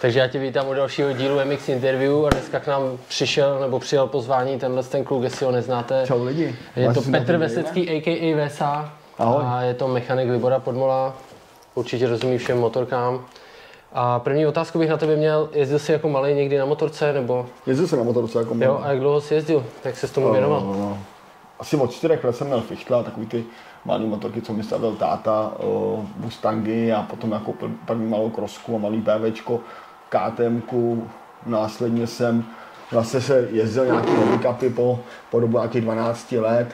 Takže já tě vítám u dalšího dílu MX Interview a dneska k nám přišel nebo přijel pozvání tenhle ten kluk, jestli ho neznáte. Čau lidi. Je to Petr Vesecký, a.k.a. VSA. Ahoj. A je to mechanik Libora Podmola. Určitě rozumí všem motorkám. A první otázku bych na tebe měl, jezdil jsi jako malý někdy na motorce, nebo Jezdil jsem na motorce jako jo, a jak dlouho jsi jezdil, tak se s tomu věnoval? Uh, asi od čtyřech let jsem měl fichtla, takový ty malý motorky, co mi stavil táta, uh, Mustangy a potom jako pr- první malou krosku a malý PVčko, KTMku, následně jsem zase se jezdil nějaký handicapy po, po dobu nějakých 12 let,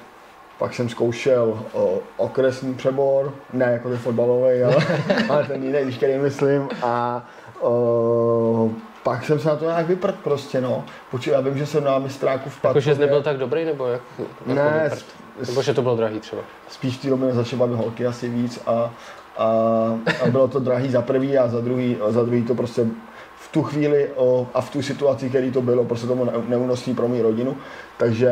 pak jsem zkoušel uh, okresní přebor, ne jako ten fotbalový, ale, ale ten jiný, když který myslím. A uh, pak jsem se na to nějak vyprt prostě, no. Počkej, já vím, že jsem na mistráku v Jakože jsi Patově- nebyl tak dobrý, nebo jak? jak Ne, to vyprt? s- Nebo že to bylo drahý třeba? spíš v té době začaly bavit holky asi víc a, a, a bylo to drahý za prvý a za druhý, a za druhý to prostě tu chvíli o, a v tu situaci, který to bylo, prostě to bylo ne- neúnosný pro mou rodinu, takže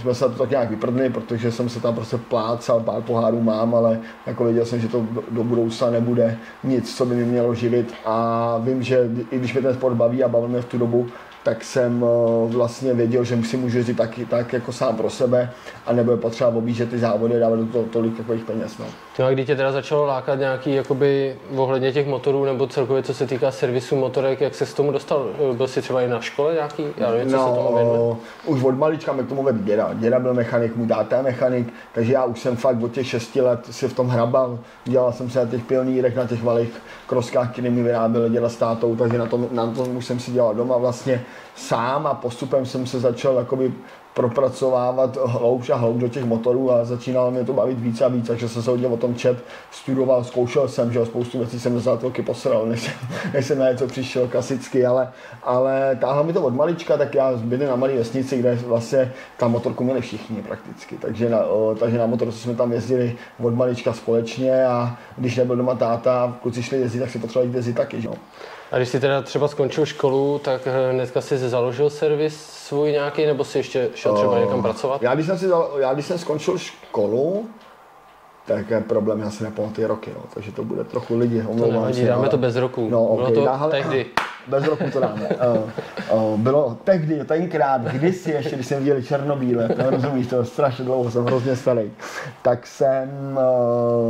jsme se to tak nějak vyprdli, protože jsem se tam prostě plácal, pár pohárů mám, ale jako věděl jsem, že to do, do budoucna nebude nic, co by mě mělo živit. A vím, že i když mě ten sport baví a bavil mě v tu dobu, tak jsem eh, vlastně věděl, že si můžu jezdit taky tak jako sám pro sebe a nebude potřeba objíždět ty závody a dávat do toho tolik takových peněz. No. Ty, a kdy tě teda začalo lákat nějaký, jakoby, ohledně těch motorů, nebo celkově co se týká servisu motorek, jak se k tomu dostal? Byl jsi třeba i na škole nějaký? Já nevím, co se tomu věnuje. No, už od malička mě k tomu vedl děda. Děda byl mechanik, můj táta je mechanik, takže já už jsem fakt od těch 6 let si v tom hrabal. Dělal jsem se na těch pionýrech, na těch malých kroskách, které mi vyráběli děda s tátou, takže na tom, na tom už jsem si dělal doma vlastně sám a postupem jsem se začal jakoby propracovávat hloubš a hloub do těch motorů a začínalo mě to bavit víc a víc, takže jsem se hodně o tom čet, studoval, zkoušel jsem, že spoustu věcí jsem za roky posral, než, než jsem na něco přišel klasicky, ale, ale táhlo mi to od malička, tak já bydlím na malé vesnici, kde vlastně tam motorku měli všichni prakticky, takže na, takže na motorce jsme tam jezdili od malička společně a když nebyl doma táta, kluci šli jezdit, tak si potřebovali jezdit taky, že. A když jsi teda třeba skončil školu, tak eh, hnedka jsi založil servis svůj nějaký, nebo jsi ještě šel třeba někam pracovat? Já když jsem, si, dal- já, když jsem skončil školu, tak je problém, já si nepamatuji roky, no, takže to bude trochu lidi, To omlouvám nevadí, se, dáme ale- to bez roku. No, Bylo okay, to dá- tehdy. Bez roku to dáme. Uh, uh, bylo tehdy, tenkrát, kdysi ještě, když jsem viděl černobíle, to rozumíš, to je strašně dlouho, jsem hrozně starý, tak jsem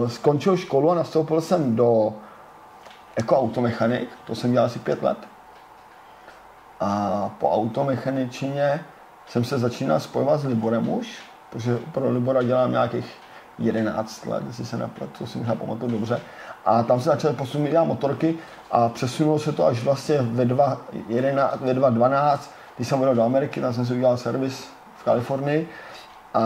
uh, skončil školu a nastoupil jsem do jako automechanik, to jsem dělal asi pět let. A po automechaničině jsem se začínal spojovat s Liborem už, protože pro Libora dělám nějakých 11 let, jestli se nepletu, to si možná pamatuju dobře. A tam se začaly posunout dělat motorky a přesunulo se to až vlastně ve 2.11, ve 2.12, když jsem odjel do Ameriky, tam jsem si udělal servis v Kalifornii a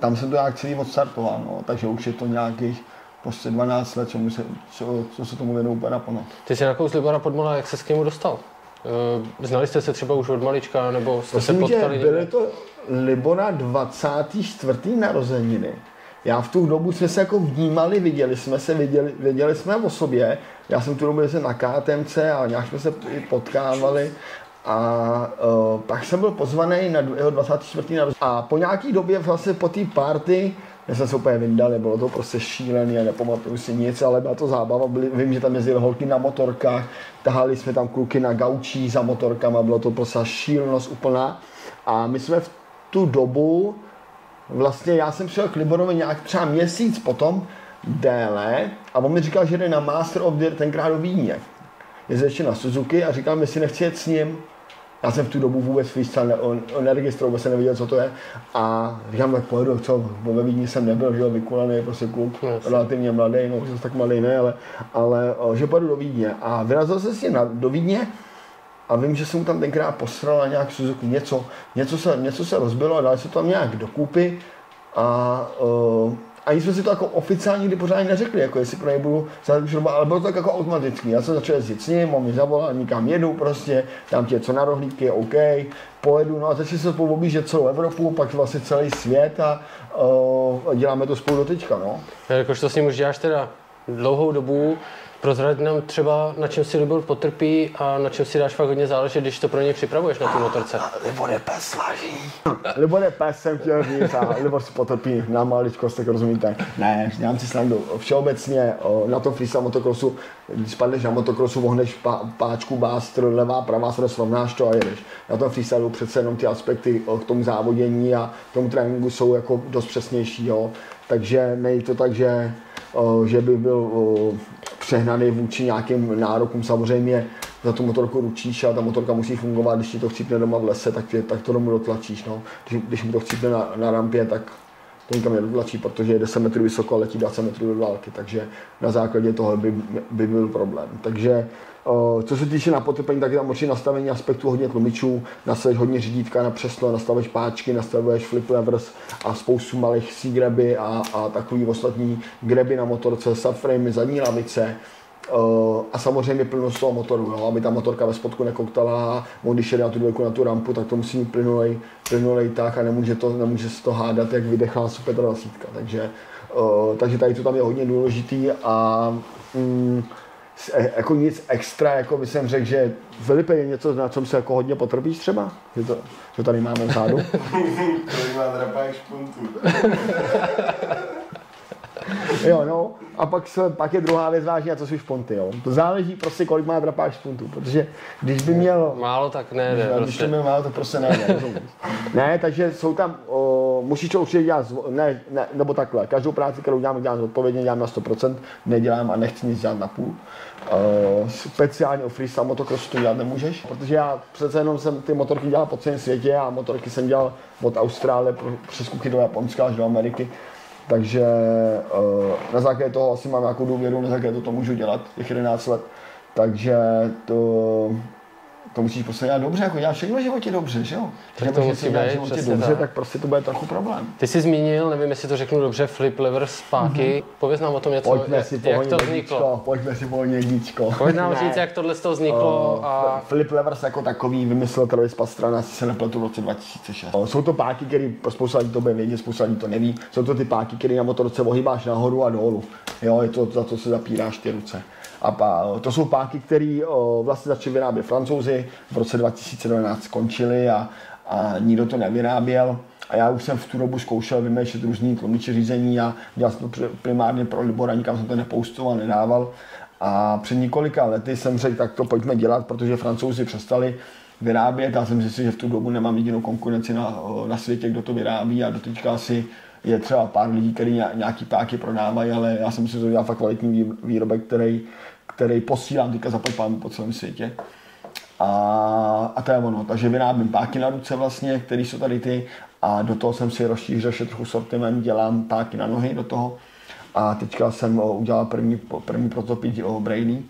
tam jsem to nějak celý odstartoval, no, takže už je to nějakých prostě 12 let, co, se, co, co se tomu věnuju úplně naplno. Ty jsi nakousl Libora Podmola, jak se s k dostal? Eh, Znali jste se třeba už od malička, nebo jste se Myslím, že potkali byly to Libora 24. narozeniny. Já v tu dobu jsme se jako vnímali, viděli jsme se, viděli, věděli jsme o sobě. Já jsem tu dobu jezdil na KTMC a nějak jsme se potkávali. A uh, pak jsem byl pozvaný na jeho 24. narozeniny. A po nějaký době vlastně po té party my jsme se úplně vyndali, bylo to prostě šílený a nepamatuju si nic, ale byla to zábava. Byli, vím, že tam jezdili holky na motorkách, tahali jsme tam kluky na gaučí za motorkama, bylo to prostě šílenost úplná. A my jsme v tu dobu, vlastně já jsem přijel k Liborovi nějak třeba měsíc potom, déle, a on mi říkal, že jde na Master of Year tenkrát do Vídně. Jezdil ještě na Suzuki a říkal, jestli nechci jet s ním. Já jsem v tu dobu vůbec freestyle ne, on, on neregistroval, vůbec jsem nevěděl, co to je. A říkám, tak pojedu, co, bo ve Vídni jsem nebyl, že jo, vykulaný, prostě kluk, No, jasně. relativně mladý, no už jsem tak mladý, ne, ale, ale že pojedu do Vídně. A vyrazil jsem si na, do Vídně a vím, že jsem mu tam tenkrát posral na nějak Suzuki něco, něco se, něco se rozbilo a dali se to tam nějak dokupy a uh, ani jsme si to jako oficiálně nikdy pořádně neřekli, jako jestli pro něj budu doba, ale bylo to tak jako automatický. Já jsem začal jezdit s ním, on mi zavolal, nikam jedu prostě, tam tě co na rohlíky, OK, pojedu, no a začali se spolu objíždět celou Evropu, pak vlastně celý svět a uh, děláme to spolu do teďka, no. Jakož to s ním už děláš teda dlouhou dobu. Prozrať nám třeba, na čem si Libor potrpí a na čem si dáš fakt hodně záležet, když to pro něj připravuješ na tu motorce. Libor je pes, váží. Libor je pes, jsem chtěl říct a Libor si potrpí na maličkost, tak rozumíte. Ne, dělám si snadu. Všeobecně na tom freestyle motocrossu, když spadneš na motocrossu, vohneš pá, páčku, bástr, levá, pravá, se srovnáš to a jedeš. Na tom freestylu přece jenom ty aspekty k tomu závodění a tomu tréninku jsou jako dost přesnější, jo. Takže nejde to tak, že, že by byl přehnaný vůči nějakým nárokům. Samozřejmě za tu motorku ručíš a ta motorka musí fungovat, když ti to chcípne doma v lese, tak, tě, tak to domů dotlačíš. No. Když, když mu to chcípne na, na rampě, tak to nikam nedotlačí, protože je 10 metrů vysoko a letí 20 metrů do dálky, takže na základě toho by, by byl problém. Takže co se týče na potrpení, tak je tam určitě nastavení aspektu hodně tlumičů, nastavuješ hodně řídítka na přeslo, nastavuješ páčky, nastavuješ flip levers a spoustu malých C-graby a, a takový ostatní graby na motorce, subframe, zadní lavice, a samozřejmě plnost toho motoru, no, aby ta motorka ve spodku nekoktala a on když jede na tu dvojku na tu rampu, tak to musí mít plynulej, plynulej tak a nemůže, to, nemůže se to hádat, jak vydechá Super 20. Takže, uh, takže tady to tam je hodně důležitý a mm, E, jako nic extra, jako by jsem řekl, že Filipe je něco, na čem se jako hodně potrpíš třeba? Že, to, že tady máme vzadu? Kolik má drapák špuntů. jo, no, a pak, se, pak je druhá věc vážně, a co jsou šponty, jo. To záleží prostě, kolik má drapák špuntů, protože když by měl... Málo, tak ne, ne Když prostě. to měl málo, to prostě ne, ne, ne, takže jsou tam, o, musíš to určitě dělat, ne, ne, nebo takhle, každou práci, kterou dělám, dělám odpovědně, dělám na 100%, nedělám a nechci nic dělat na půl. Uh, speciálně o freestyle motocrossu to dělat nemůžeš, protože já přece jenom jsem ty motorky dělal po celém světě a motorky jsem dělal od Austrálie přes kuky do Japonska až do Ameriky. Takže uh, na základě toho asi mám nějakou důvěru, na základě toho to můžu dělat těch 11 let. Takže to, to musíš prostě dělat dobře, jako dělat všechno v životě dobře, že jo? Tak to musí být, životě dobře, tak. tak prostě to bude trochu problém. Ty jsi zmínil, nevím, jestli to řeknu dobře, flip lever spáky. Mm-hmm. Pověz nám o tom něco, pojďme jak, si jak to vzniklo. Pojďme si pohodně díčko. Pojď nám říct, jak tohle z toho vzniklo. Uh, a... Flip levers jako takový vymyslel Travis Pastrana, asi se nepletu v roce 2006. Uh, jsou to páky, které spousta lidí to bude vědět, spousta lidí to neví. Jsou to ty páky, které na motorce ohýbáš nahoru a dolů. Jo, je to za to se zapíráš ty ruce. A to jsou páky, které vlastně začali vyrábět francouzi, v roce 2012 skončili a, a nikdo to nevyráběl. A já už jsem v tu dobu zkoušel vymýšlet různý tlumiče řízení a dělal jsem to primárně pro Libora, nikam jsem to nepoustoval, nedával. A před několika lety jsem řekl, tak to pojďme dělat, protože francouzi přestali vyrábět. Já jsem si že v tu dobu nemám jedinou konkurenci na, na světě, kdo to vyrábí a doteďka asi je třeba pár lidí, kteří nějaký páky prodávají, ale já jsem si dělal fakt kvalitní výrobek, který který posílám teďka za po celém světě. A, a to je ono. Takže vyrábím páky na ruce vlastně, které jsou tady ty a do toho jsem si rozšířil ještě trochu sortiment, dělám páky na nohy do toho. A teďka jsem udělal první, první prototyp Brady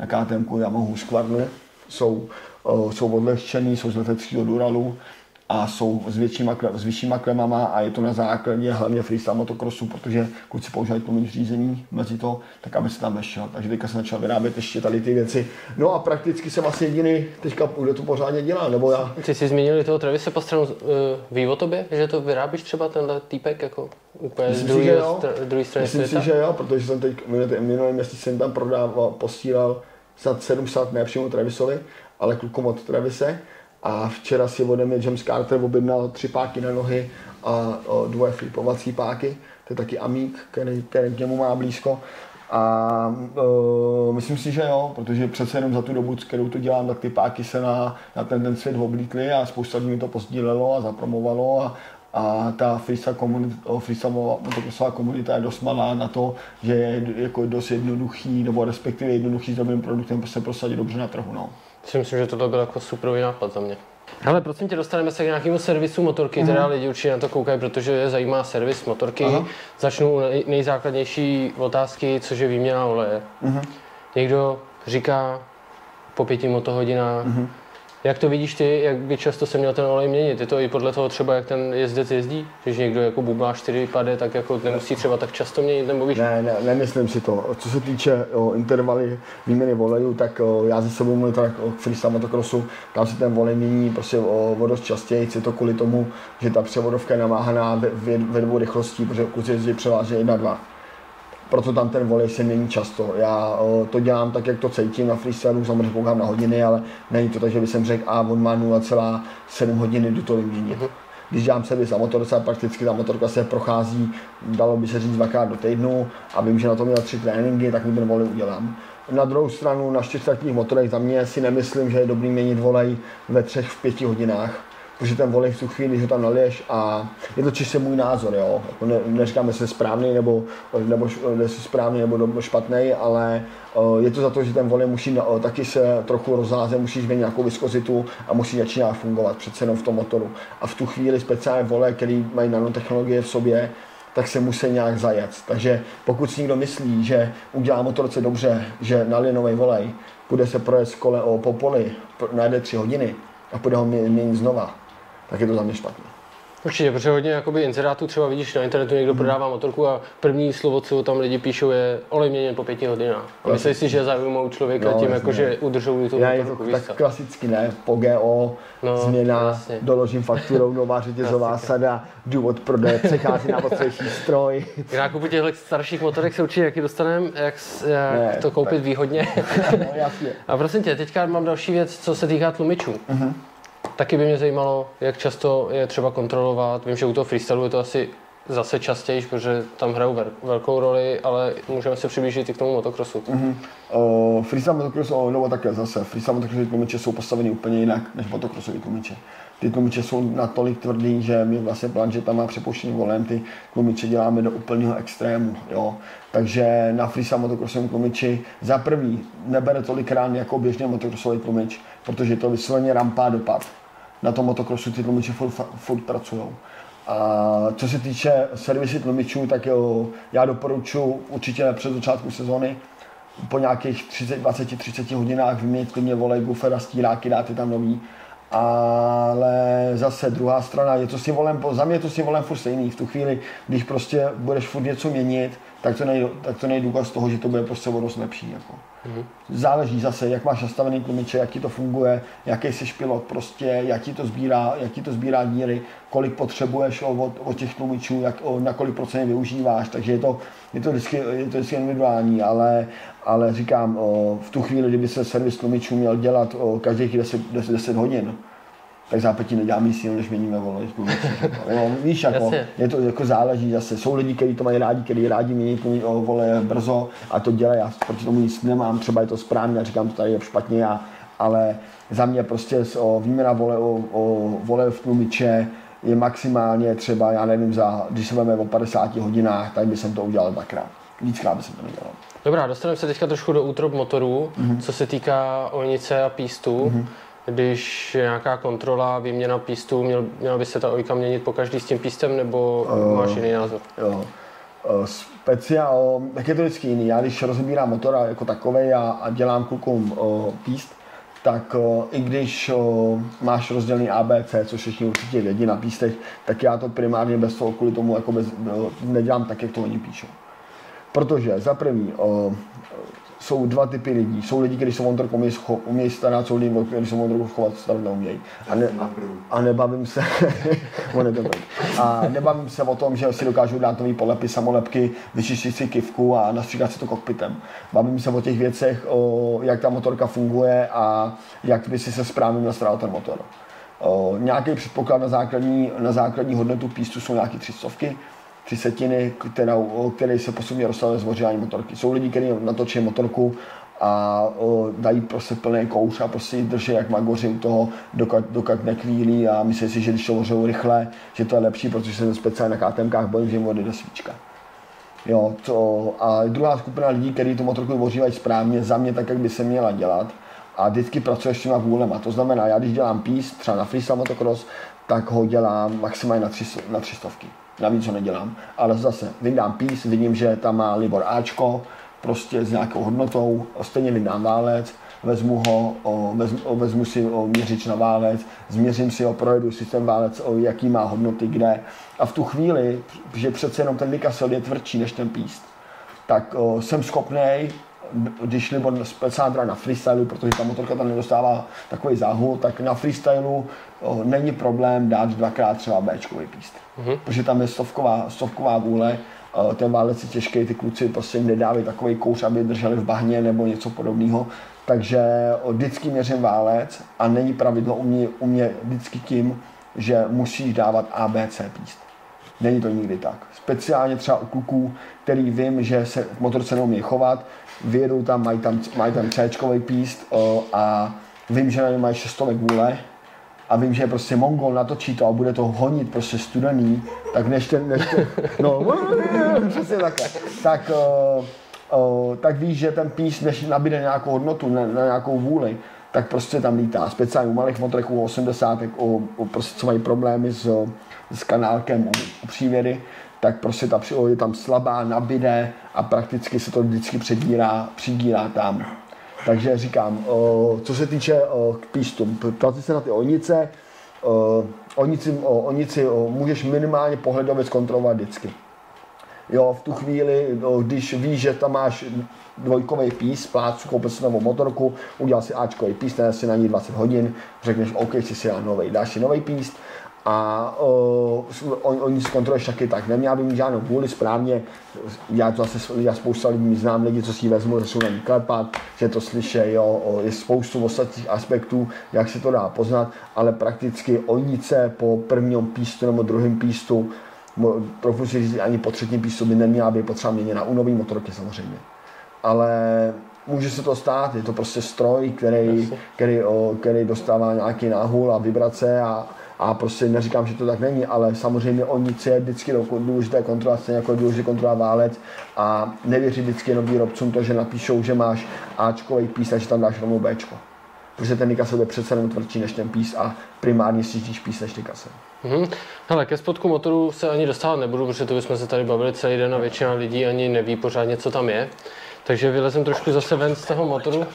na KTM Yamaha Squadron. Jsou, jsou odlehčený, jsou z leteckého Duralu a jsou s, většíma, s vyššíma klemama a je to na základě hlavně freestyle motocrossu, protože kluci používají tlumič řízení mezi to, tak aby se tam vešel. Takže teďka jsem začal vyrábět ještě tady ty věci. No a prakticky jsem asi jediný teďka kdo to pořádně dělá, nebo já. Ty jsi zmínil toho Travise po stranu, uh, ví o tobě, že to vyrábíš třeba tenhle týpek jako úplně Myslím z druhé str- strany Myslím světa? si, že jo, protože jsem teď minulý měsíc jsem tam prodával, posílal snad 700 ne přímo Travisovi, ale klukům od Travise a včera si ode mě James Carter objednal tři páky na nohy a dvoje flipovací páky. To je taky amík, který, který k němu má blízko. A uh, myslím si, že jo, protože přece jenom za tu dobu, kterou to dělám, tak ty páky se na, na ten, ten svět oblítly a spousta lidí to pozdílelo a zapromovalo a, a ta freestyle komunita, freestyle komunita je dost malá na to, že je jako dost jednoduchý, nebo respektive jednoduchý s dobrým produktem se prosadit dobře na trhu. No si myslím, že tohle byl jako super nápad za mě. Ale prosím tě, dostaneme se k nějakému servisu motorky, mm. teda lidi určitě na to koukají, protože je zajímá servis motorky. Aha. Začnu nej, nejzákladnější otázky, což je výměna oleje. Mm. Někdo říká po pěti motohodinách, mm. Jak to vidíš ty, jak by často se měl ten olej měnit? Je to i podle toho třeba, jak ten jezdec jezdí? Když někdo jako bublá 4 pade, tak jako nemusí třeba tak často měnit, nebo víš? Ne, ne, nemyslím si to. Co se týče o, intervaly výměny volejů, tak o, já ze sebou mluvím tak o freestyle motocrossu, tam se ten volej mění prostě o, o dost častěji, je to kvůli tomu, že ta převodovka je namáhaná ve, ve, ve dvou rychlostí, protože kluci jezdí převážně 1-2 proto tam ten volej se mění často. Já to dělám tak, jak to cítím na freestylu, samozřejmě koukám na hodiny, ale není to tak, že bych jsem řekl, a on má 0,7 hodiny, jdu to vyměnit. Uh-huh když dělám servis na motorce, prakticky ta motorka se prochází, dalo by se říct dvakrát do týdnu a vím, že na to měl tři tréninky, tak mi ten volej udělám. Na druhou stranu na čtyřtaktních motorech za mě si nemyslím, že je dobrý měnit volej ve třech, v pěti hodinách protože ten volej v tu chvíli, když ho tam naliješ a je to čistě můj názor, jo. Jako ne, neříkám, jestli správný nebo, nebo, jestli správný nebo špatný, ale je to za to, že ten volej musí taky se trochu rozházet, musíš mít nějakou viskozitu a musí začínat fungovat přece jenom v tom motoru. A v tu chvíli speciálně vole, který mají nanotechnologie v sobě, tak se musí nějak zajet. Takže pokud si někdo myslí, že udělá motorce dobře, že nalije nový volej, bude se projet kole o popoli, najde tři hodiny a bude ho měnit znova, tak je to za mě špatně. Určitě, protože hodně jakoby inzerátů třeba vidíš na internetu, někdo hmm. prodává motorku a první slovo, co tam lidi píšou, je olej měněn po pěti hodinách. A myslíš si, že zajímavou člověka no, tím, jako, že udržují tu motorku. Je to tak klasicky, ne? Po GO, no, změna, jasně. doložím fakturou, nová řetězová sada, důvod prodeje, přechází na ostřejší stroj. K nákupu těchto starších motorek se určitě jaký dostaneme, jak, jak ne, to koupit tak. výhodně. no, jasně. A prosím tě, teďka mám další věc, co se týká tlumičů. Uh-huh. Taky by mě zajímalo, jak často je třeba kontrolovat. Vím, že u toho freestylu je to asi zase častěji, protože tam hrajou velkou roli, ale můžeme se přiblížit i k tomu motocrossu. Mm-hmm. Uh, freestyle motocross, oh, nebo také zase, freestyle motocrossové tlumiče jsou postaveny úplně jinak než motocrossové tlumiče. Ty tlumiče jsou natolik tvrdý, že my vlastně tam má přepuštění volem, ty tlumiče děláme do úplného extrému. Jo. Takže na freestyle motocrossovém tlumiči za prvý nebere tolik rán jako běžný motocrossový tlumič, protože to vysloveně rampá dopad na tom motokrosu ty tlumiče furt, furt pracují. A co se týče servisy tlumičů, tak jo, já doporučuji určitě před začátku sezóny po nějakých 30, 20, 30 hodinách vyměnit klidně volej, bufera, stíráky, dát je tam nový. Ale zase druhá strana, je to si volem, za mě je to si volem furt stejný. V tu chvíli, když prostě budeš furt něco měnit, tak to není, tak to není důkaz toho, že to bude prostě o dost lepší. Jako. Mm-hmm. Záleží zase, jak máš nastavený tlumiče, jak ti to funguje, jaký jsi pilot, prostě, jak ti to sbírá, jak ti to sbírá díry, kolik potřebuješ od, od těch tlumičů, jak, o, na kolik procent využíváš, takže je to, je to, vždycky, je to vždycky individuální, ale, ale říkám, o, v tu chvíli, kdyby se servis tlumičů měl dělat o, každých 10, 10, 10 hodin, tak zápětí nedělám nic jiného, než měníme volej. jo, víš, jako, je to jako záleží zase. Jsou lidi, kteří to mají rádi, kteří rádi mění vole brzo a to dělají. Já proti tomu nic nemám, třeba je to správně, já říkám, to tady je špatně, a, ale za mě prostě o, výměna vole, o, o vole v tlumiče je maximálně třeba, já nevím, za, když se vezme o 50 hodinách, tak by jsem to udělal dvakrát. Víckrát by jsem to nedělal. Dobrá, dostaneme se teďka trošku do útrop motorů, mm-hmm. co se týká onice a pístu. Mm-hmm když nějaká kontrola, výměna pístů, měl, měla by se ta ojka měnit po každý s tím pístem, nebo uh, máš jiný názor? Jo. Uh, speciál, tak je to vždycky jiný. Já když rozbírám motora jako takový a, a dělám klukům uh, píst, tak uh, i když uh, máš rozdělený ABC, což všichni určitě vědí na pístech, tak já to primárně bez toho kvůli tomu jako bez, uh, nedělám tak, jak to oni píšou. Protože za první, uh, jsou dva typy lidí. Jsou lidi, kteří se motorkou umějí, umějí starat, jsou lidi, kteří se motorkou chovat starat neumějí. A, ne, a, a nebavím se, a nebavím se o tom, že si dokážu dát nový polepy, samolepky, vyčistit si kivku a nastříkat si to kokpitem. Bavím se o těch věcech, o, jak ta motorka funguje a jak by si se správně nastavil ten motor. O, nějaký předpoklad na základní, na základní hodnotu pístu jsou nějaké tři stovky tři setiny, kterou, který se postupně rozstavuje zvořování motorky. Jsou lidi, kteří natočí motorku a o, dají prostě plný kouř a prostě ji drží jak magoři u toho, dokud, dokud nekvílí a myslí si, že když to vořou rychle, že to je lepší, protože se speciálně na KTMkách bojím, že jim odejde svíčka. Jo, to, a druhá skupina lidí, kteří tu motorku vořívají správně, za mě tak, jak by se měla dělat, a vždycky pracuješ s těma vůlema. To znamená, já když dělám pís, třeba na freestyle motocross, tak ho dělám maximálně na, tři, na tři stovky navíc ho nedělám. Ale zase vydám pís, vidím, že tam má Libor Ačko, prostě s nějakou hodnotou, stejně vydám válec, vezmu ho, o, vezmu, o, vezmu si o, měřič na válec, změřím si ho, projedu si ten válec, o, jaký má hodnoty, kde. A v tu chvíli, že přece jenom ten Mikasel je tvrdší než ten píst, tak o, jsem schopný když nebo speciálně na freestylu, protože ta motorka tam nedostává takový záhu, tak na freestylu o, není problém dát dvakrát třeba b píst. Mm-hmm. Protože tam je stovková, stovková vůle uh, ten válec je těžký, ty kluci prostě nedávají takový kouř, aby drželi v bahně nebo něco podobného. Takže vždycky měřím válec a není pravidlo u mě, u mě vždycky tím, že musíš dávat ABC píst. Není to nikdy tak. Speciálně třeba u kluků, který vím, že se v motorce neumí chovat, vyjedou tam, mají tam, mají tam C píst o, a vím, že na ně mají šestovek vůle a vím, že prostě Mongol natočí to a bude to honit prostě studený, tak než ten, než ten no, přesně takhle, tak, o, o, tak víš, že ten píst, než nabíde nějakou hodnotu, na, na nějakou vůli, tak prostě tam lítá. Speciálně u malých motorek, u 80, u, u prostě, co mají problémy s, s kanálkem, u, přívěry, tak prostě ta přiloha je tam slabá, nabide a prakticky se to vždycky předírá, přidírá tam. Takže říkám, o, co se týče o, k pístům, ptáte se na ty onice, o, onici, o, onici o, můžeš minimálně pohledově zkontrolovat vždycky. Jo, v tu chvíli, no, když víš, že tam máš dvojkový pís, plácu, koupil si novou motorku, udělal si Ačkový pís, si na ní 20 hodin, řekneš, OK, si si nový, dáš si nový pís, a uh, on, oni zkontroluješ taky tak. Neměla by mít žádnou vůli správně. Já to zase, já spousta lidí znám lidi, co si vezmu, že jsou na ní klepat, že to slyší, jo, je spoustu ostatních aspektů, jak se to dá poznat, ale prakticky onice po prvním pístu nebo druhém pístu, trochu si říct, ani po třetím pístu by neměla být potřeba měněna u nový motorky samozřejmě. Ale může se to stát, je to prostě stroj, který, který, o, který dostává nějaký náhul a vibrace a, a prostě neříkám, že to tak není, ale samozřejmě o nic je vždycky důležité kontrola, stejně jako důležité kontrola válec a nevěří vždycky jenom výrobcům to, že napíšou, že máš Ačkový pís a že tam dáš rovnou Bčko. Protože ten nikasel bude přece jenom tvrdší než ten pís a primárně sjíždíš pís než nikasel. Mm-hmm. Hele, ke spodku motoru se ani dostávat nebudu, protože to bychom se tady bavili celý den a většina lidí ani neví pořádně, co tam je. Takže vylezem trošku zase ven z toho motoru.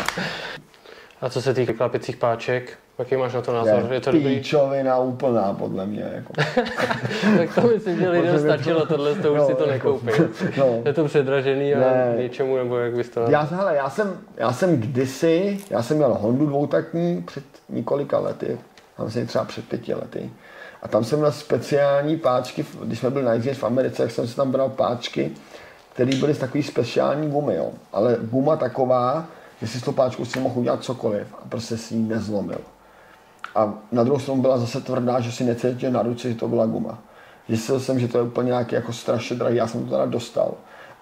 a co se týká klapicích páček, Jaký máš na to názor? Je, je to dobrý? Píčovina úplná, podle mě. Jako. tak to myslím, že lidem stačilo, tohle to už no, si to jako, nekoupí. no. Je to předražený a ne. něčemu, nebo jak bys to já, hele, já, jsem, já jsem kdysi, já jsem měl Hondu dvoutakní před několika lety, tam jsem třeba před pěti lety. A tam jsem měl speciální páčky, když jsme byli na v Americe, tak jsem si tam bral páčky, které byly z takový speciální gumy, jo. Ale guma taková, že si s tou páčkou si mohl udělat cokoliv a prostě si ji nezlomil. A na druhou stranu byla zase tvrdá, že si necítil na ruce, že to byla guma. Zjistil jsem, že to je úplně nějaký jako strašně drahý, já jsem to teda dostal.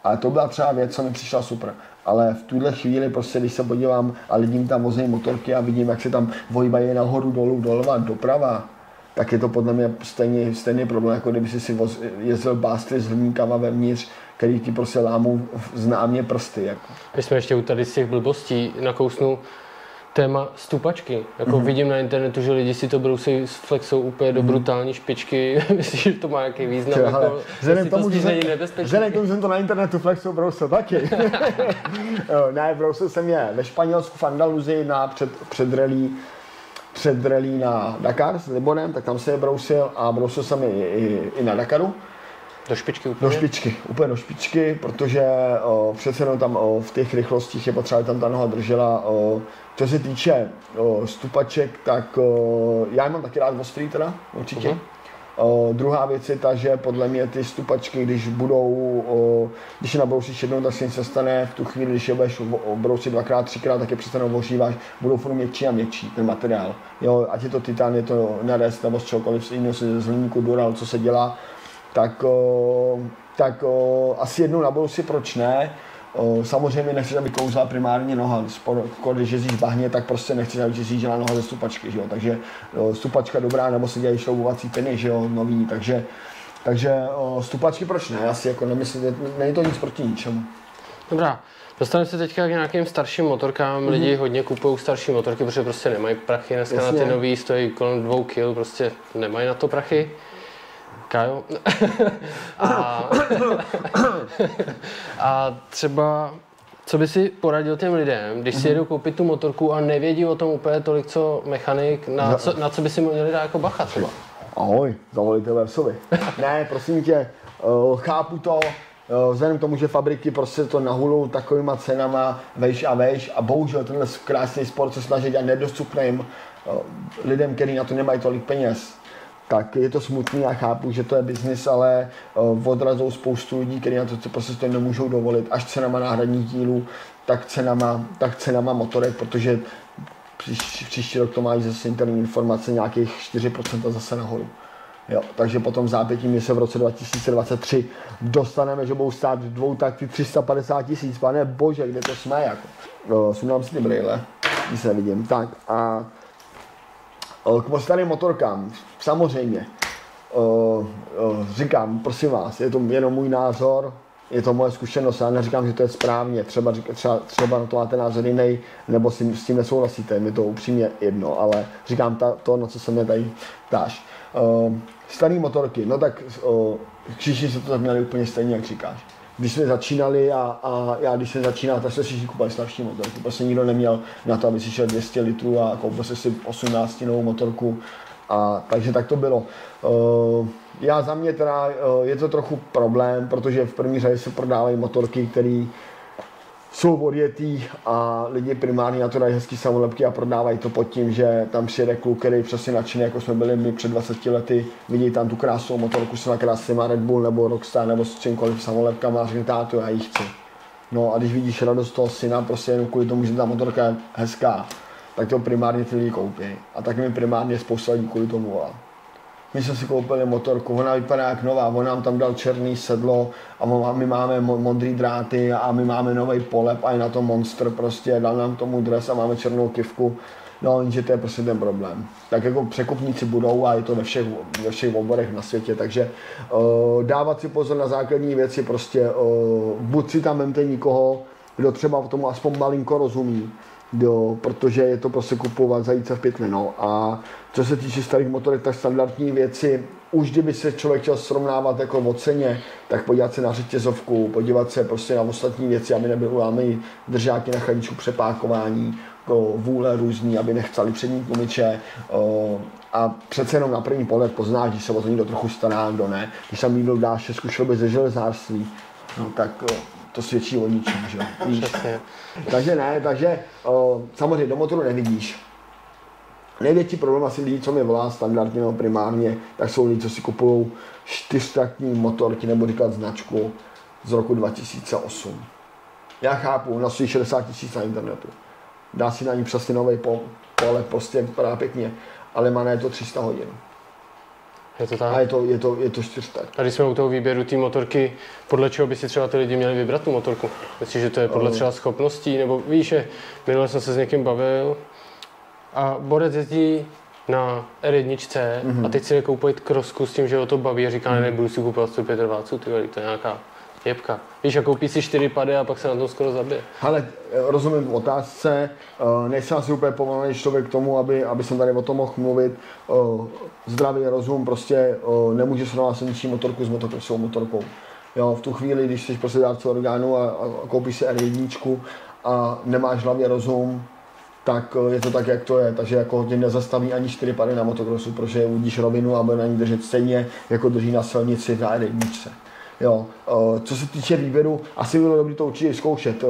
Ale to byla třeba věc, co mi přišla super. Ale v tuhle chvíli, prostě, když se podívám a lidím tam vozí motorky a vidím, jak se tam vojbají nahoru, dolů, doleva, doprava, tak je to podle mě stejný, stejný problém, jako kdyby si si voz, jezdil bástry s hliníkama vevnitř, který ti prostě lámou známě prsty. Jako. My jsme ještě u tady z těch blbostí nakousnu téma stupačky. Jako mm-hmm. vidím na internetu, že lidi si to brousí s flexou úplně mm-hmm. do mhm. brutální špičky. Myslím, že to má nějaký význam. Čeho, jako, vzhledem tomu, že jsem, vzhledem tomu, že jsem to na internetu flexou brousil taky. ne, brousil jsem je ve Španělsku v Andaluzi na před, před rally před rally na Dakar s Libonem, tak tam se je brousil a brousil jsem je i, i, i na Dakaru. Do špičky úplně? Do špičky, úplně do špičky, protože o, přece jenom tam o, v těch rychlostích je potřeba, aby tam ta noha držela. O, co se týče o, stupaček, tak o, já mám taky rád ostrý teda, určitě. Uh-huh. O, druhá věc je ta, že podle mě ty stupačky, když budou, o, když je nabrousíš jednou, tak se nic stane, v tu chvíli, když je budeš brousit dvakrát, třikrát, tak je přestanou ohříváš, budou furt měkčí a měkčí ten materiál. Jo, ať je to titan, je to nares nebo z čokoliv jiného, z hliníku, dural, co se dělá, tak, o, tak o, asi jednou nabrousi, proč ne, O, samozřejmě nechceš, aby kouzla primárně noha. Když jezdíš v bahně, tak prostě nechceš, aby ti zjížděla noha ze stupačky. Že jo? Takže o, stupačka dobrá, nebo si dělají šroubovací piny, že jo, nový. Takže, takže o, stupačky proč ne? Asi jako nemyslím, není to nic proti ničemu. Dobrá. Dostaneme se teďka k nějakým starším motorkám. Mm-hmm. Lidi hodně kupují starší motorky, protože prostě nemají prachy. Dneska Jasně. na ty nový stojí kolem dvou kil, prostě nemají na to prachy. Kájo. a, a třeba, co by si poradil těm lidem, když si mhm. jedou koupit tu motorku a nevědí o tom úplně tolik, co mechanik, na, co, na co by si měli dát jako bacha třeba? Ahoj, zavolejte Versovi. ne, prosím tě, uh, chápu to, uh, vzhledem k tomu, že fabriky prostě to nahulou takovýma cenama vejš a vejš a bohužel tenhle krásný sport se snaží dělat nedostupným uh, lidem, kteří na to nemají tolik peněz tak je to smutný, já chápu, že to je biznis, ale uh, odrazou spoustu lidí, kteří na to prostě to nemůžou dovolit, až cenama náhradních dílů, tak cenama, tak cenama motorek, protože příští, příští rok to mají zase interní informace nějakých 4% zase nahoru. Jo, takže potom zápětí my se v roce 2023 dostaneme, že budou stát dvou takty 350 tisíc. Pane bože, kde to jsme jako. No, sundám si ty brýle, se nevidím. Tak a k starým motorkám, samozřejmě. Říkám, prosím vás, je to jenom můj názor, je to moje zkušenost, já neříkám, že to je správně, třeba, třeba, třeba na to máte názor jiný, nebo si, s tím nesouhlasíte, mi to upřímně jedno, ale říkám ta, to, na co se mě tady ptáš. Uh, staré motorky, no tak uh, všichni se to tak měli úplně stejně, jak říkáš. Když jsme začínali a, a já když jsem začínal, tak jsme si všichni kupovali starší motorky. Prostě nikdo neměl na to, aby si šel 200 litrů a koupil si 18 novou motorku. A, takže tak to bylo. Uh, já za mě teda uh, je to trochu problém, protože v první řadě se prodávají motorky, které jsou odjetý a lidi primárně na to dají hezký samolepky a prodávají to pod tím, že tam přijede kluk, který přesně nadšený, jako jsme byli my před 20 lety, vidí tam tu krásnou motorku s krásnýma Red Bull nebo Rockstar nebo s čímkoliv samolepkama a řekne, táto, já ji chci. No a když vidíš radost toho syna, prostě jenom kvůli tomu, že ta motorka je hezká, tak to primárně ty lidi koupí. A tak mi primárně spousta lidí kvůli tomu volá. My jsme si koupili motorku, ona vypadá jak nová, on nám tam dal černý sedlo a my máme modrý dráty a my máme nový polep a je na to monster prostě, dal nám tomu dres a máme černou kivku. No, jenže to je prostě ten problém. Tak jako překupníci budou a je to ve všech, ve všech oborech na světě, takže uh, dávat si pozor na základní věci, prostě uh, buď si tam vemte nikoho, kdo třeba v tomu aspoň malinko rozumí, jo, protože je to prostě kupovat zajíce v pytli. No. A co se týče starých motorek, tak standardní věci, už kdyby se člověk chtěl srovnávat jako v oceně, tak podívat se na řetězovku, podívat se prostě na ostatní věci, aby nebyly ulámeny držáky na chladničku přepákování, jako vůle různý, aby nechcali přední tlumiče a přece jenom na první pohled poznáš, když se o to někdo trochu stará, kdo ne. Když tam někdo dá šestku šroby ze železárství, no tak to svědčí o ničem, že takže ne, takže o, samozřejmě do motoru nevidíš. Největší problém asi lidí, co mi volá standardně nebo primárně, tak jsou lidi, co si kupují čtyřtaktní motorky nebo říkat značku z roku 2008. Já chápu, na 60 tisíc na internetu. Dá si na ní přesně nový pole, prostě vypadá pěkně, ale má na to 300 hodin. Je to tak? A je to, je to, je to čtyřtak. A když jsme u toho výběru té motorky, podle čeho by si třeba ty lidi měli vybrat tu motorku? Myslíš, že to je podle třeba schopností? Nebo víš, že minule jsem se s někým bavil a Borec jezdí na R1 mm-hmm. a teď si koupit krosku s tím, že ho to baví a říká, mm-hmm. ne, nebudu si kupovat 125, ty to je nějaká jebka. Víš, a koupí si čtyři pady a pak se na to skoro zabije. Ale rozumím v otázce, eh, nejsem asi úplně povolený člověk k tomu, aby, aby jsem tady o tom mohl mluvit. Eh, zdravý rozum prostě eh, nemůže srovnat ničí motorku s motokrosovou motorkou. Jo, v tu chvíli, když jsi prostě dárce orgánu a, a koupíš si R1 a nemáš hlavně rozum, tak je to tak, jak to je. Takže jako tě nezastaví ani čtyři pady na motokrosu, protože udíš rovinu a bude na ní držet stejně, jako drží na silnici na R1. Jo. Co se týče výběru, asi bylo dobré to určitě zkoušet.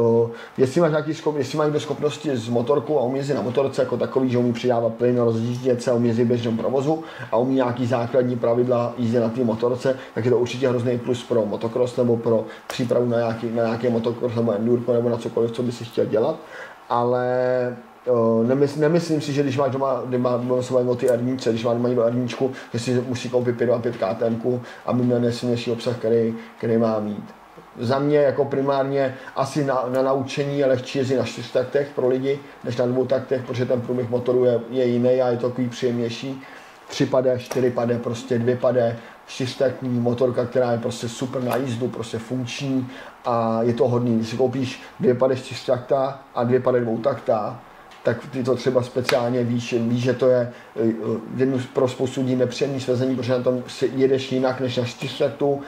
Jestli máš nějaký schop, jestli má schopnosti z motorku a umí na motorce jako takový, že umí přidávat plyn, rozjíždět se, umí jezdit běžném provozu a umí nějaký základní pravidla jízdy na té motorce, tak je to určitě hrozný plus pro motocross nebo pro přípravu na nějaký, na nějaký motocross nebo endurko nebo na cokoliv, co by si chtěl dělat. Ale nemysl, nemyslím si, že když máš doma, doma se o ty erníčce, když máš doma někdo erníčku, že si musí koupit 5 a 5 KTM, aby měl nejsilnější obsah, který, který má mít. Za mě jako primárně asi na, na naučení je lehčí jezdit na čtyřtaktech pro lidi, než na dvou taktech, protože ten průběh motoru je, je jiný a je to takový příjemnější. Tři pade, čtyři pade, prostě dvě pade, čtyřtaktní motorka, která je prostě super na jízdu, prostě funkční a je to hodný. Když si koupíš dvě pade čtyřtakta a dvě pade dvoutakta, tak ty to třeba speciálně víš, víš, že to je eh, jednu pro spoustu lidí nepříjemný svezení, protože na tom si jedeš jinak než na čtyřsetu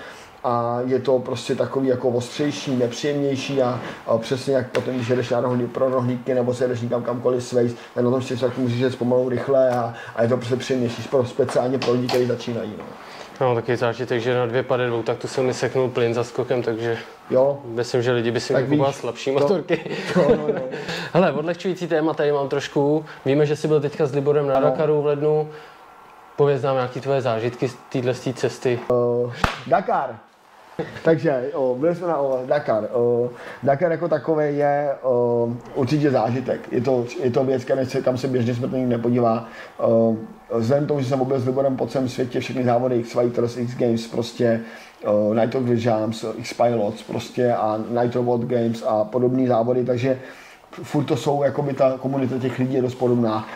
a je to prostě takový jako ostřejší, nepříjemnější a, a přesně jak potom, když jedeš na rohlí, pro rohlíky nebo se jedeš někam kamkoliv svejs, tak na tom čtyřsetu můžeš jít pomalu rychle a, a, je to prostě příjemnější, pro, speciálně pro lidi, kteří začínají. No. No, taky zážitek, že na dvě pade dvou, tak tu se mi seknul plyn za skokem, takže jo. myslím, že lidi by si měli kupovat slabší no. motorky. No, no, no. Hele, odlehčující téma tady mám trošku. Víme, že jsi byl teďka s Liborem na Dakaru v lednu. Pověz nám nějaké tvoje zážitky z téhle cesty. Uh, Dakar. Takže o, byli jsme na o, Dakar. O, Dakar jako takový je o, určitě zážitek. Je to, je to věc, se, kam se běžně smrtelník nepodívá. O, vzhledem tomu, že jsem byl s Liborem po celém světě, všechny závody X Fighters, X Games, prostě Night of the Jams, X Pilots prostě a Night of World Games a podobné závody, takže furt to jsou, jako by ta komunita těch lidí je dost podobná.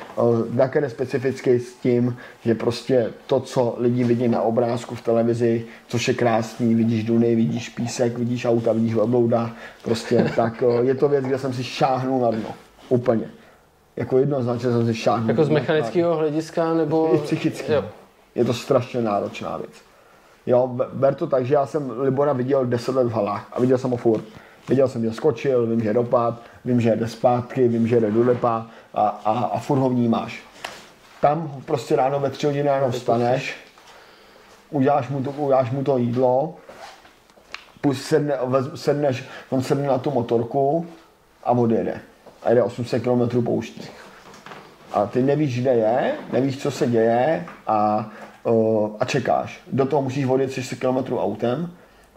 Dakar je specifický s tím, že prostě to, co lidi vidí na obrázku v televizi, což je krásný, vidíš duny, vidíš písek, vidíš auta, vidíš velblouda, prostě tak je to věc, kde jsem si šáhnul na dno. Úplně. Jako jednoznačně jsem si šáhnul. Jako z mechanického hlediska nebo... I psychicky. Jo. Je to strašně náročná věc. Jo, ber to tak, že já jsem Libora viděl 10 let v halách a viděl jsem ho furt. Viděl jsem, že skočil, vím, že dopad, vím, že jde zpátky, vím, že jde do a, a, a furt ho vnímáš. Tam prostě ráno ve tři hodiny ráno vstaneš, uděláš mu to, uděláš mu to jídlo, pust sedne, sedneš, on sedne na tu motorku a odjede. A jde 800 km pouští. A ty nevíš, kde je, nevíš, co se děje a, a čekáš. Do toho musíš odjet 600 km autem,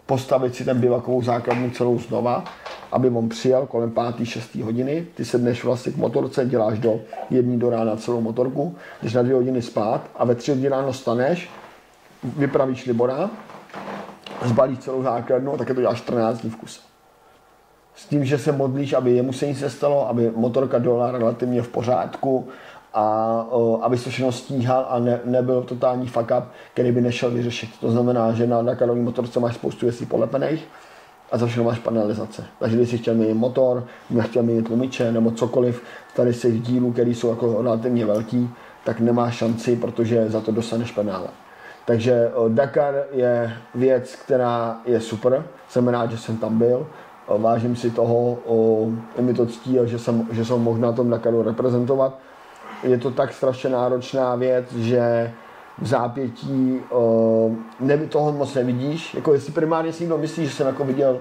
postavit si ten bivakovou základnu celou znova, aby on přijel kolem 5. 6. hodiny, ty sedneš vlastně k motorce, děláš do jedné do rána celou motorku, jdeš na dvě hodiny spát a ve tři hodiny ráno staneš, vypravíš Libora, zbalíš celou základnu a také to děláš 14 dní v kuse. S tím, že se modlíš, aby jemu se nic nestalo, aby motorka dola relativně v pořádku, a aby se všechno stíhal a ne, nebyl totální fuck up, který by nešel vyřešit. To znamená, že na Dakarový motorce máš spoustu věcí polepených a za všechno máš panelizace. Takže když si chtěl mít motor, chtěl mít tlumiče nebo cokoliv tady z těch dílů, které jsou jako relativně velký, tak nemáš šanci, protože za to dostaneš penále. Takže Dakar je věc, která je super. Jsem rád, že jsem tam byl. Vážím si toho, je mi to ctí, že jsem, že jsem mohl na tom Dakaru reprezentovat je to tak strašně náročná věc, že v zápětí uh, ne, toho moc nevidíš. Jako jestli primárně si někdo myslí, že jsem jako viděl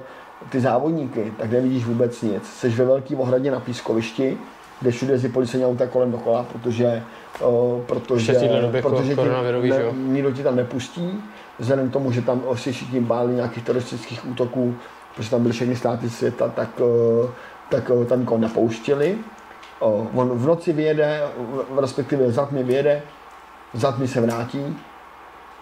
ty závodníky, tak nevidíš vůbec nic. Jsi ve velký ohradě na pískovišti, kde všude jezdí policejní auta kolem dokola, protože, uh, protože, protože ti, ne, nikdo ti tam nepustí, vzhledem k tomu, že tam si všichni báli nějakých teroristických útoků, protože tam byly všechny státy světa, tak, uh, tak uh, tam nikoho nepouštěli on v noci vyjede, respektive za tmy vyjede, za tmy se vrátí,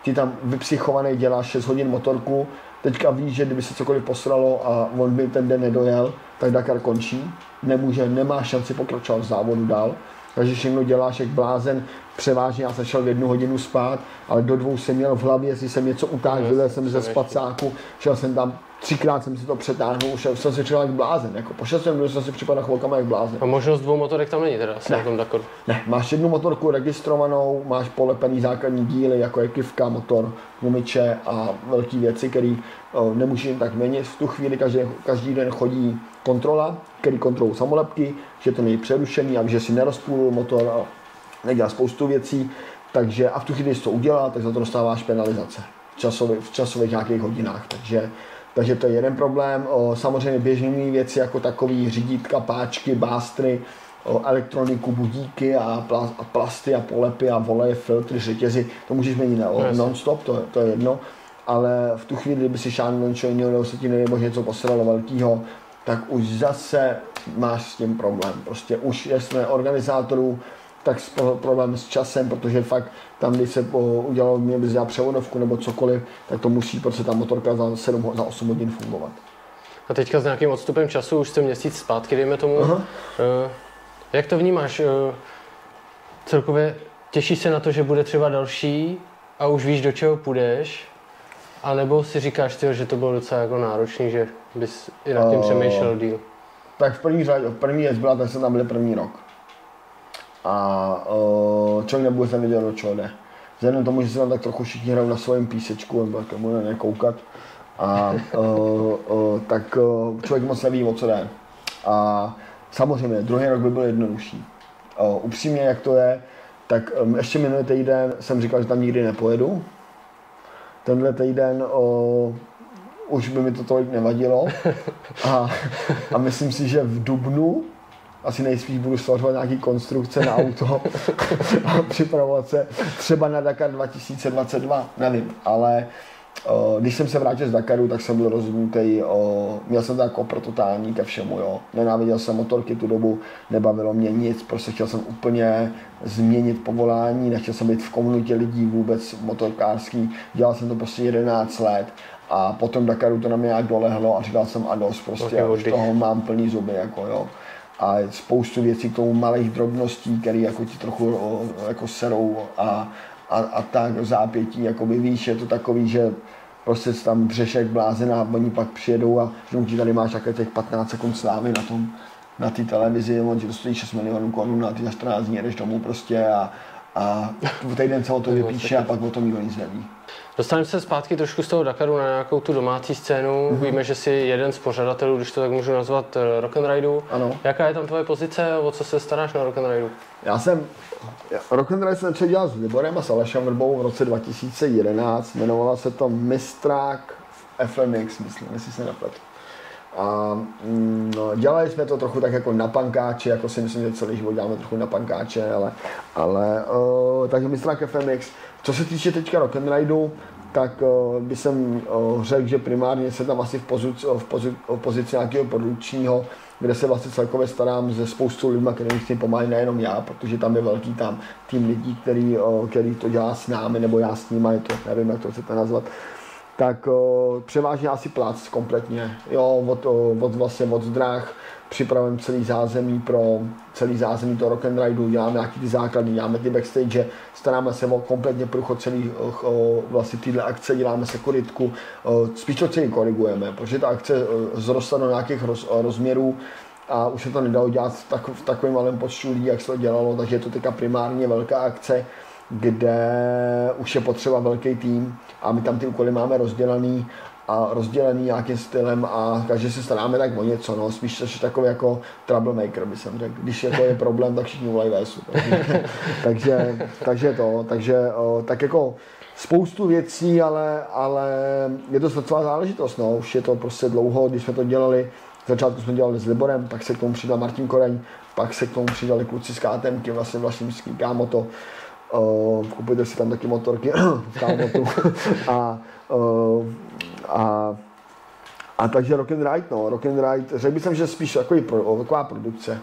ty tam vypsychovaný dělá 6 hodin motorku, teďka ví, že kdyby se cokoliv posralo a on by ten den nedojel, tak Dakar končí, nemůže, nemá šanci pokračovat v závodu dál, takže všechno děláš jak blázen, převážně já jsem šel v jednu hodinu spát, ale do dvou jsem měl v hlavě, jestli jsem něco utáhl, byl jsem ze spacáku, šel jsem tam třikrát jsem si to přetáhnul, už jsem si připadal jak blázen. Jako po šestém dnu jsem si připadal chvilkama jak blázen. A možnost dvou motorek tam není teda asi ne. na tom? Ne, máš jednu motorku registrovanou, máš polepený základní díly, jako je kivka, motor, gumiče a velké věci, které nemůžeš jen tak měnit. V tu chvíli každý, každý den chodí kontrola, který kontrolují samolepky, že to není přerušený a že si nerozpůlil motor a nedělá spoustu věcí. Takže a v tu chvíli, když to udělá, tak za to dostáváš penalizace v časových, v časových nějakých hodinách. Takže takže to je jeden problém. O, samozřejmě běžné věci jako takový řídítka, páčky, bástry, o, elektroniku, budíky a, pla, a plasty a polepy a voleje, filtry, řetězy, to můžeš měnit no, non-stop, to, to je jedno. Ale v tu chvíli, kdyby si šáhnul něčeho jiného, nebo se ti nebo něco posralo velkého, tak už zase máš s tím problém. Prostě už jsme organizátorů, tak problém s časem, protože fakt tam, když se udělalo, mě by dělat převodovku nebo cokoliv, tak to musí prostě ta motorka za, 7, za 8 hodin fungovat. A teďka s nějakým odstupem času, už jste měsíc zpátky, dejme tomu, Aha. Uh, jak to vnímáš? Uh, celkově těšíš se na to, že bude třeba další a už víš, do čeho půjdeš? A nebo si říkáš, tyjo, že to bylo docela jako náročný, že bys i nad tím uh, přemýšlel díl? Tak v první řadě, v první věc byla, tak jsem tam byl první rok a uh, člověk nebude nevěděl, do čeho jde. Vzhledem tomu, že se tam tak trochu všichni hrajou na svém písečku, nebo tak bude nekoukat, a uh, uh, tak uh, člověk moc neví, o co jde. A samozřejmě, druhý rok by byl jednodušší. Uh, upřímně, jak to je, tak um, ještě minulý týden jsem říkal, že tam nikdy nepojedu. Tenhle týden uh, už by mi to tolik nevadilo. A, a myslím si, že v Dubnu asi nejspíš budu stvařovat nějaký konstrukce na auto a připravovat se třeba na Dakar 2022, nevím, ale když jsem se vrátil z Dakaru, tak jsem byl rozhodnutý, měl jsem to jako pro totální ke všemu, jo. Nenáviděl jsem motorky tu dobu, nebavilo mě nic, prostě chtěl jsem úplně změnit povolání, nechtěl jsem být v komunitě lidí vůbec motorkářský, dělal jsem to prostě 11 let a potom Dakaru to na mě nějak dolehlo a říkal jsem a dost, prostě už toho mám plný zuby, jako jo a spoustu věcí k tomu malých drobností, které jako ti trochu jako serou a, a, a tak zápětí, jakoby víš, je to takový, že prostě tam břešek blázen a oni pak přijedou a že ti tady máš také těch 15 sekund slávy na tom, na té televizi, on ti to stojí 6 milionů korun a ty za 14 dní jedeš domů prostě a, a týden se o to vypíše a pak o tom nikdo nic neví. Dostaneme se zpátky trošku z toho Dakaru na nějakou tu domácí scénu. Mm-hmm. Víme, že jsi jeden z pořadatelů, když to tak můžu nazvat, eh, Rock and Rideu. Ano. Jaká je tam tvoje pozice, o co se staráš na Rock and Rideu? Já jsem Rock and Ride jsem začal dělat s Liborem a s Alešem Vrbou v roce 2011. Jmenovala se to Mistrák FMX, myslím, jestli se nepletu. A mm, no, dělali jsme to trochu tak jako na pankáče, jako si myslím, že celý život děláme trochu na pankáče, ale, ale uh, takže Mistrák FMX. Co se týče teďka Rock and Rideu, tak uh, by jsem uh, řekl, že primárně se tam asi v pozici, v pozici, v pozici nějakého produkčního, kde se vlastně celkově starám ze spoustu lidí, s tím pomáhají nejenom já, protože tam je velký tam tým lidí, který, uh, který to dělá s námi, nebo já s nimi, je to, nevím, jak to chcete nazvat tak uh, převážně asi plác kompletně, jo, od, uh, od vlastně od zdrách, připravujeme celý zázemí pro celý zázemí to rock and rideu, děláme nějaký ty základy, děláme ty backstage, staráme se o kompletně průchod celý o, vlastně týhle akce, děláme se korytku, spíš to celý korigujeme, protože ta akce zrostla do nějakých roz, rozměrů, a už se to nedalo dělat v, tak, v takovém malém počtu lidí, jak se to dělalo, takže je to teďka primárně velká akce, kde už je potřeba velký tým a my tam ty úkoly máme rozdělený a rozdělený nějakým stylem a každý se staráme tak o něco, no, spíš jsi takový jako troublemaker, by jsem řekl. Když jako je problém, tak všichni volají VSu. Takže, takže, takže to, takže o, tak jako spoustu věcí, ale, ale je to srdcová záležitost, no, už je to prostě dlouho, když jsme to dělali, v začátku jsme dělali s Liborem, pak se k tomu přidal Martin Koreň, pak se k tomu přidali kluci z KTMky, vlastně vlastnický kámoto, uh, kupujte si tam taky motorky kámotu a uh, a, a takže Rock and Ride, no, Rock and Ride, řekl bych, že spíš takový pro, taková produkce.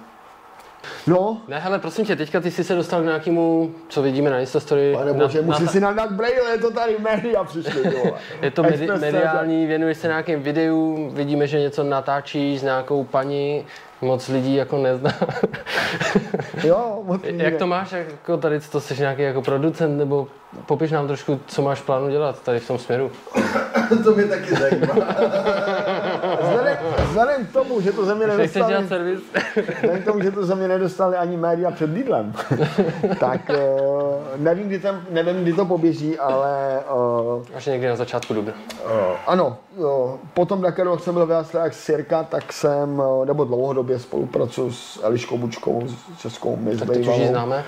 No. Ne, hele, prosím tě, teďka ty jsi se dostal k nějakému, co vidíme na Instastory. Pane bože, musí na... si nadat braille, je to tady média přišli, Je to medi- mediální, věnuješ se nějakým videu, vidíme, že něco natáčíš s nějakou paní, moc lidí jako nezná. jo, moc lidí Jak to máš, jako tady to jsi nějaký jako producent, nebo popiš nám trošku, co máš plánu dělat tady v tom směru. to mě taky zajímá. Vzhledem, k tomu, že to ze mě nedostali, vzhledem k tomu, že to ze mě nedostali ani média před Lidlem, tak uh, nevím, kdy, tam, nevím, kdy to poběží, ale... Uh, Až někdy na začátku dubna. Uh, ano, uh, potom Dakaru, jak jsem byl v jak Sirka, tak jsem, nebo dlouhodobě spolupracuji s Eliškou Bučkou, s Českou Miss Tak teď už známe.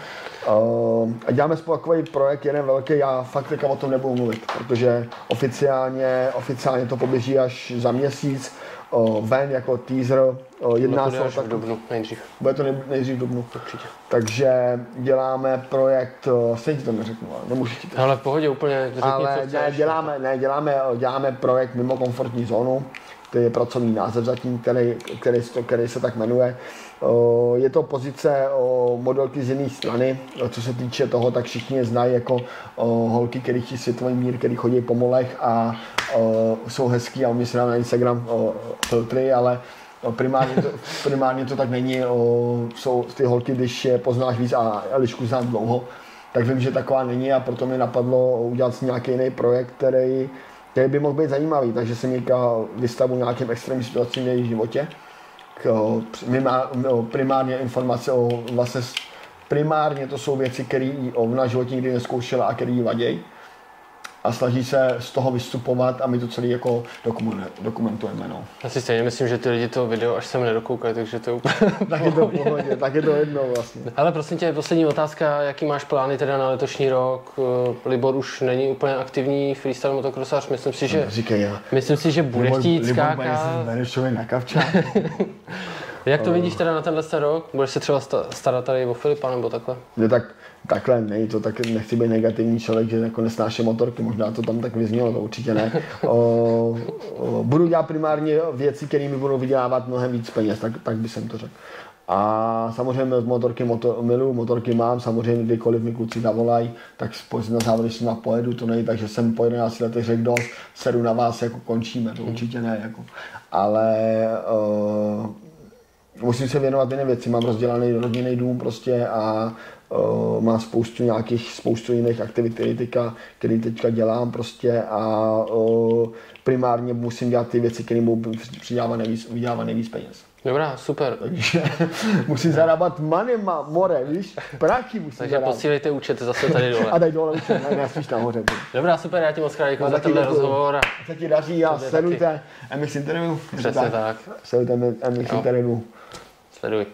Uh, a děláme spolu takový projekt, jeden velký, já fakt teďka o tom nebudu mluvit, protože oficiálně, oficiálně to poběží až za měsíc, uh, ven jako teaser, uh, jedná se o tak... v dubnu nejdřív. Bude to nejdřív v dubnu. Určitě. Takže děláme projekt, stejně ti to neřeknu, ale nemůžu ti to Ale v pohodě úplně řekni, Ale co ne, děláme, ne, děláme, děláme projekt mimo komfortní zónu, to je pracovní název zatím, který, který, který se tak jmenuje. Je to pozice modelky z jiné strany, co se týče toho, tak všichni je znají jako holky, který chtějí světový mír, který chodí po molech a jsou hezký a umí se na Instagram filtry, ale primárně to, primárně to tak není. Jsou ty holky, když je poznáš víc a Elišku znám dlouho, tak vím, že taková není a proto mi napadlo udělat nějaký jiný projekt, který který by mohl být zajímavý, takže se někde vystavu nějakým extrémním situacím v jejich životě. K, primárně informace o vlastně primárně to jsou věci, které ona životě nikdy neskoušela a které jí vadějí a snaží se z toho vystupovat a my to celé jako dokumentujeme. No. Já si stejně myslím, že ty lidi to video až sem nedokoukají, takže to je úplně Tak je to pohodě, tak je to jedno vlastně. Ale prosím tě, poslední otázka, jaký máš plány teda na letošní rok? Libor už není úplně aktivní freestyle motokrosař, myslím si, že, Říkej, já. myslím si, že bude Libor, chtít Libor skákat. Libor na kavčák. Jak to vidíš teda na tenhle ten rok? Budeš se třeba sta- starat tady o Filipa nebo takhle? Ne, tak, takhle, nej, to tak nechci být negativní člověk, že jako nesnáším motorky, možná to tam tak vyznělo, to určitě ne. O, o, budu dělat primárně věci, které mi budou vydělávat mnohem víc peněz, tak, tak by jsem to řekl. A samozřejmě z motorky motor, milu, motorky mám, samozřejmě kdykoliv mi kluci zavolají, tak na závěr s nima pojedu, to není tak, že jsem po 11 letech řekl dost, sedu na vás, jako končíme, to určitě ne, jako. Ale uh, musím se věnovat jiné věci, mám rozdělaný rodinný dům prostě a uh, mám spoustu nějakých, spoustu jiných aktivit, které teďka, který teďka dělám prostě a uh, primárně musím dělat ty věci, které mu přidávat nejvíc, vydělávat nejvíc peněz. Dobrá, super. Takže musím zarábat money, ma, more, víš, prachy musím Takže zarábat. posílejte účety zase tady dole. A dej dole už, ne, spíš nahoře. Dobrá, super, já ti moc krát děkuji za tenhle rozhovor a Se ti daří a sledujte MX Interview. přesně tak. Sledujte MX Jo. Espero eu.